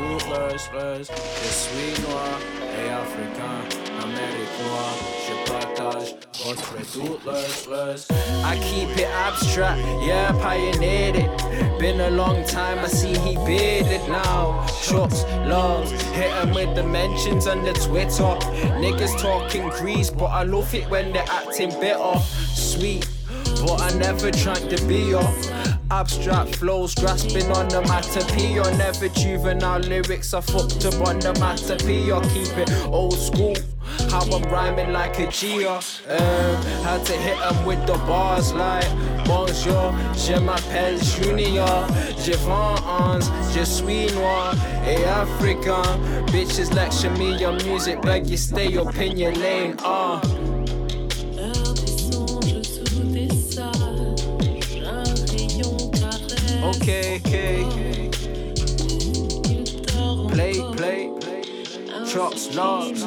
douleur, je suis noir et africain, noire. Je partage I keep it abstract, yeah, pioneered it. Been a long time, I see he bearded now. Shots, loves, hit him with the mentions on the Twitter. Niggas talking grease, but I love it when they're acting bitter. Sweet but I never tried to be your abstract flows, grasping on the matter P. Or never juvenile lyrics, I fucked up on the matter P. Or keep it old school. How I'm rhyming like a G. Um, had to hit them with the bars like Bonjour, je m'appelle Junior, je vends je suis noir et africain. Bitches lecture me your music, beg you stay up in your lane. Uh. Okay, okay. Play, play. Chops, knobs.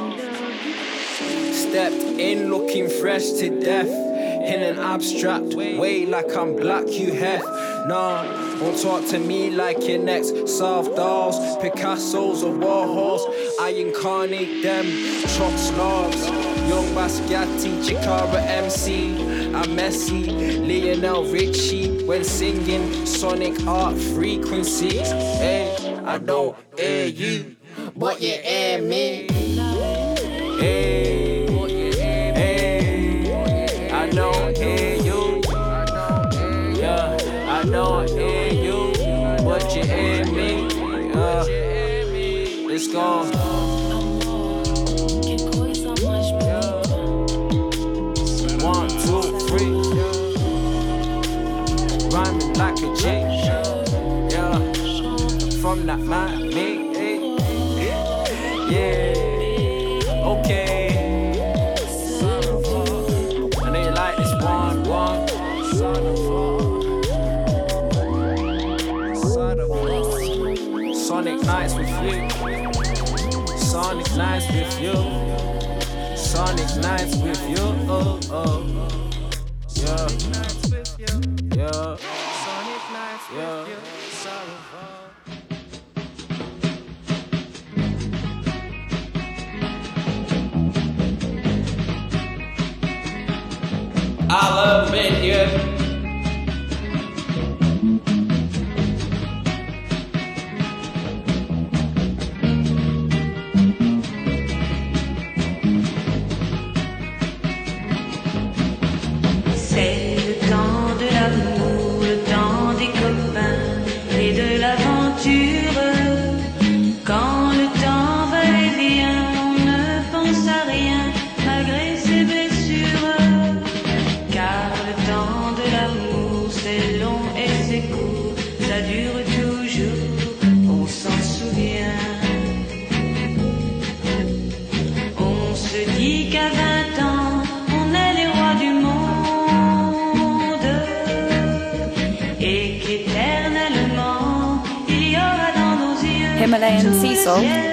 Stepped in looking fresh to death. In an abstract way, like I'm black, you have. Nah, don't talk to me like your next soft dolls, Picasso's or Warhols. I incarnate them, chalk slobs. Young Basquiat, Chikara MC, I'm Messi, Lionel Richie. When singing sonic art frequencies, hey, I don't hear you, but you hear me. Hey, hey, I don't hear you. Yeah, I don't hear you, but you hear me. Uh, let's go. A G. Yeah, from that mind, me. Yeah, okay. And they like this one, one. Sonic nights with you. Sonic nights with you. Sonic nights with you. Oh, oh. oh. Yeah. Yeah. Yeah. I'll admit Himalayan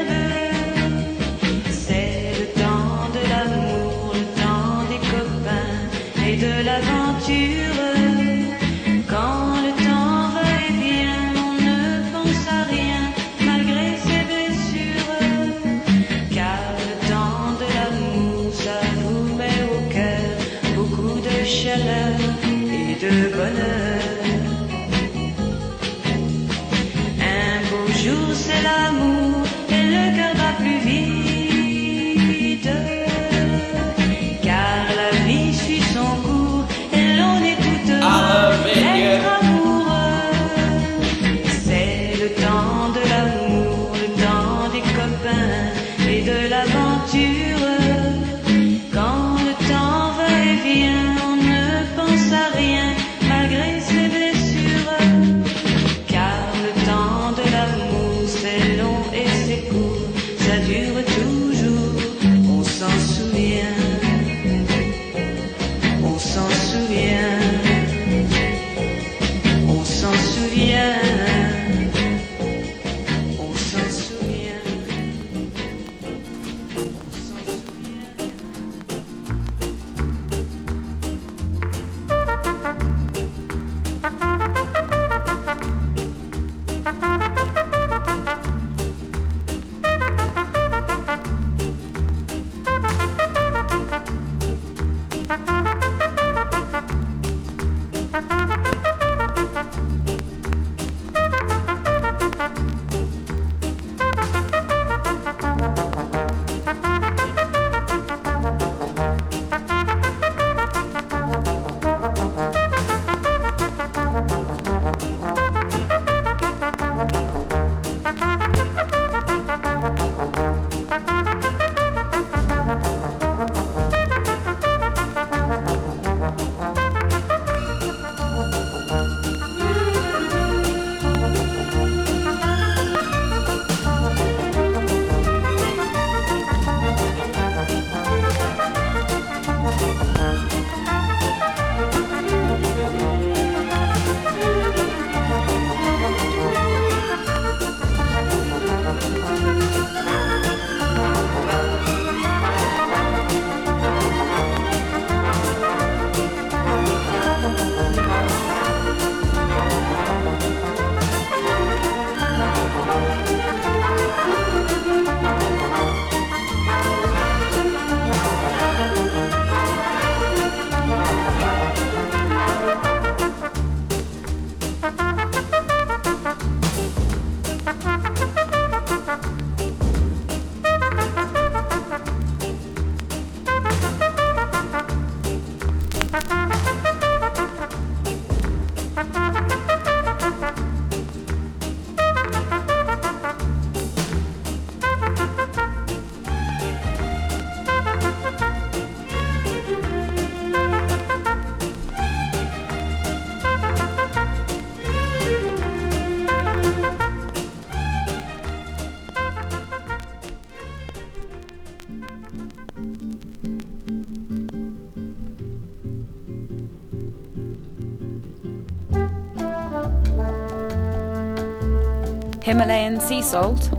Himalayan sea salt.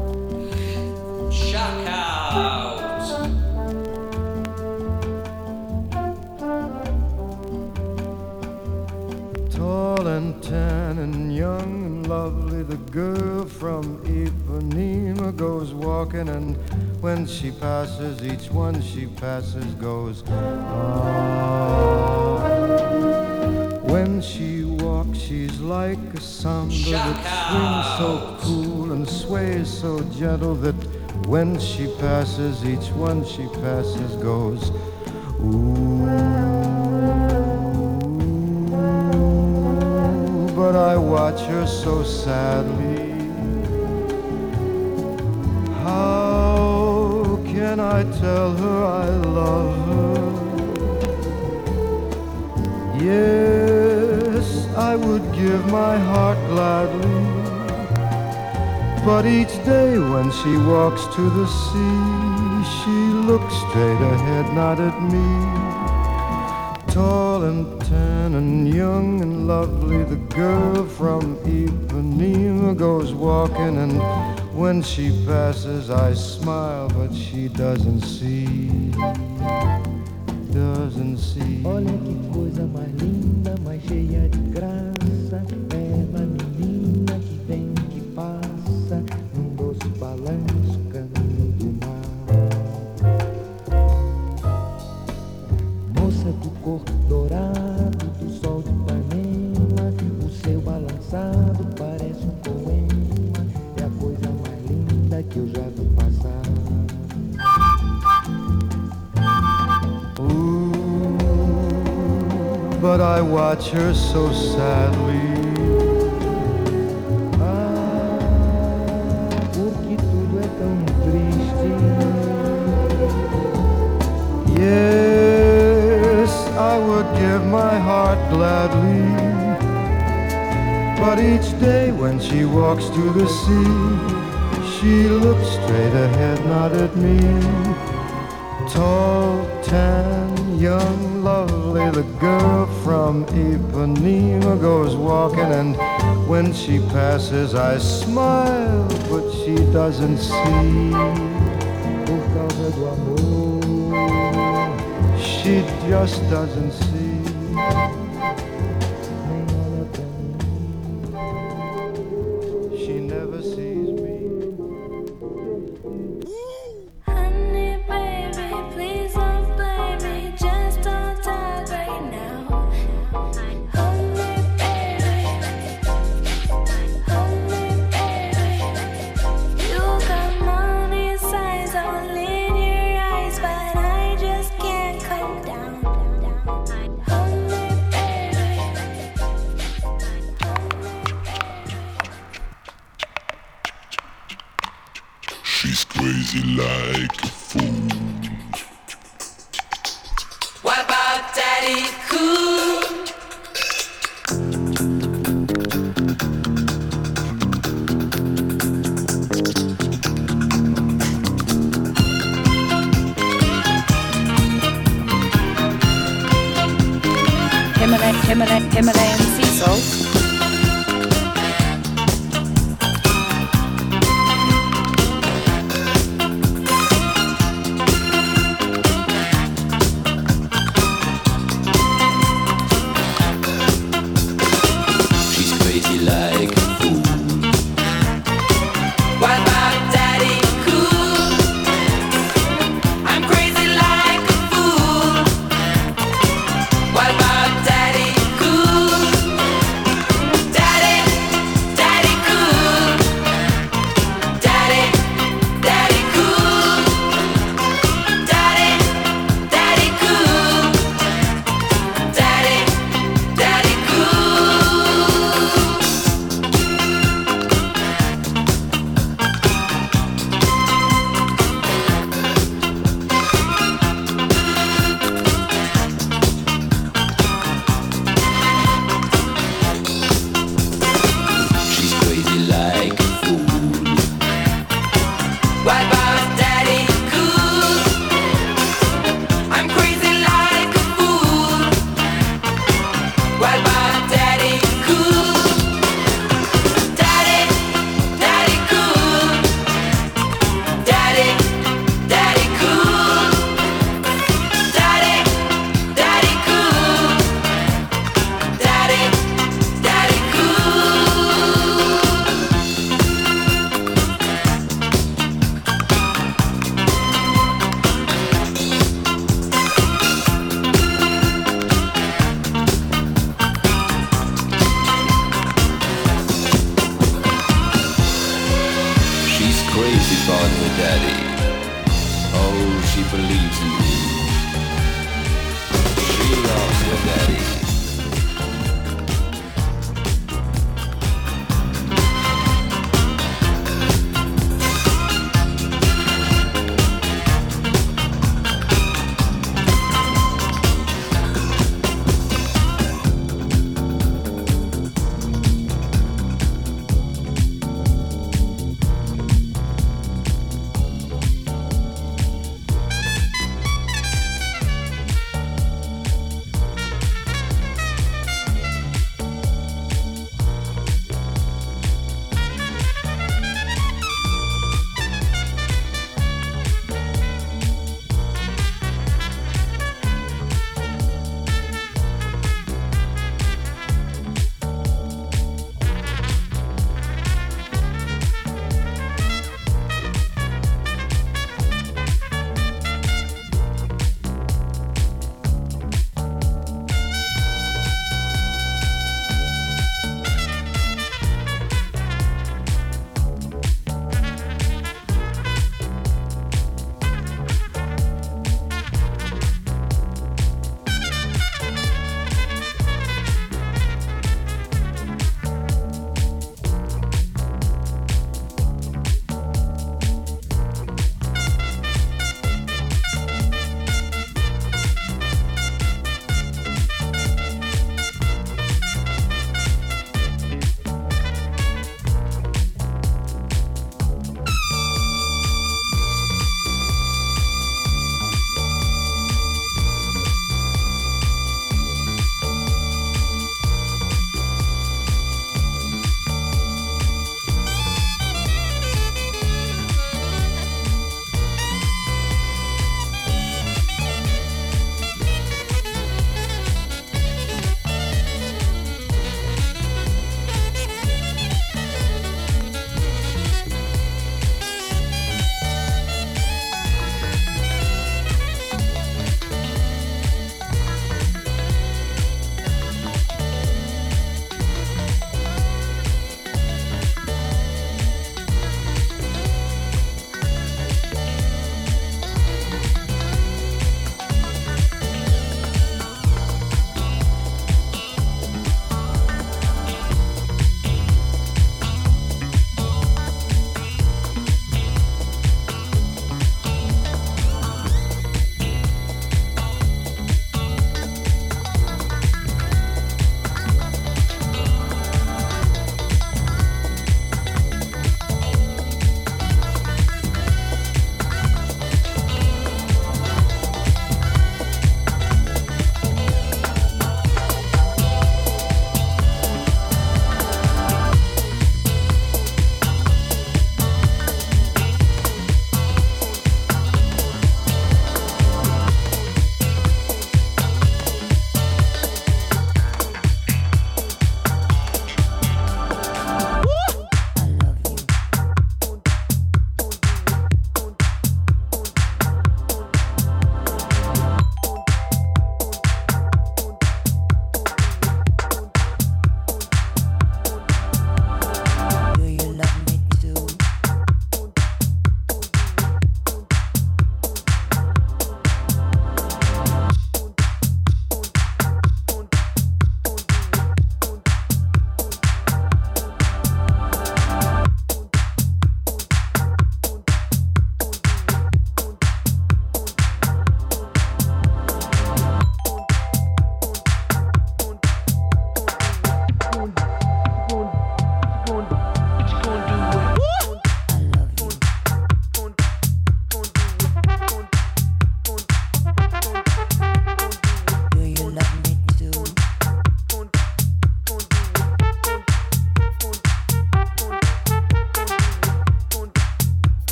Shock out. Tall and tan and young and lovely, the girl from Ipanema goes walking, and when she passes, each one she passes goes. Ah. When she she's like a samba that swings so cool and sways so gentle that when she passes, each one she passes goes. Ooh. But I watch her so sadly. How can I tell her I love her? Yes, I would give my heart gladly. But each day when she walks to the sea, she looks straight ahead, not at me. Tall and tan and young and lovely, the girl from Ipanema goes walking, and when she passes, I smile, but she doesn't see. Doesn't see. Olha que coisa mais linda, mais cheia de graça. Watch her so sadly. Ah. Yes, I would give my heart gladly. But each day when she walks to the sea, she looks straight ahead, not at me. The girl from Ipanema goes walking, and when she passes, I smile, but she doesn't see. She just doesn't see. Found her daddy. Oh, she believes in me. She loves her daddy.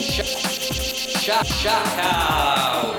Shout, out.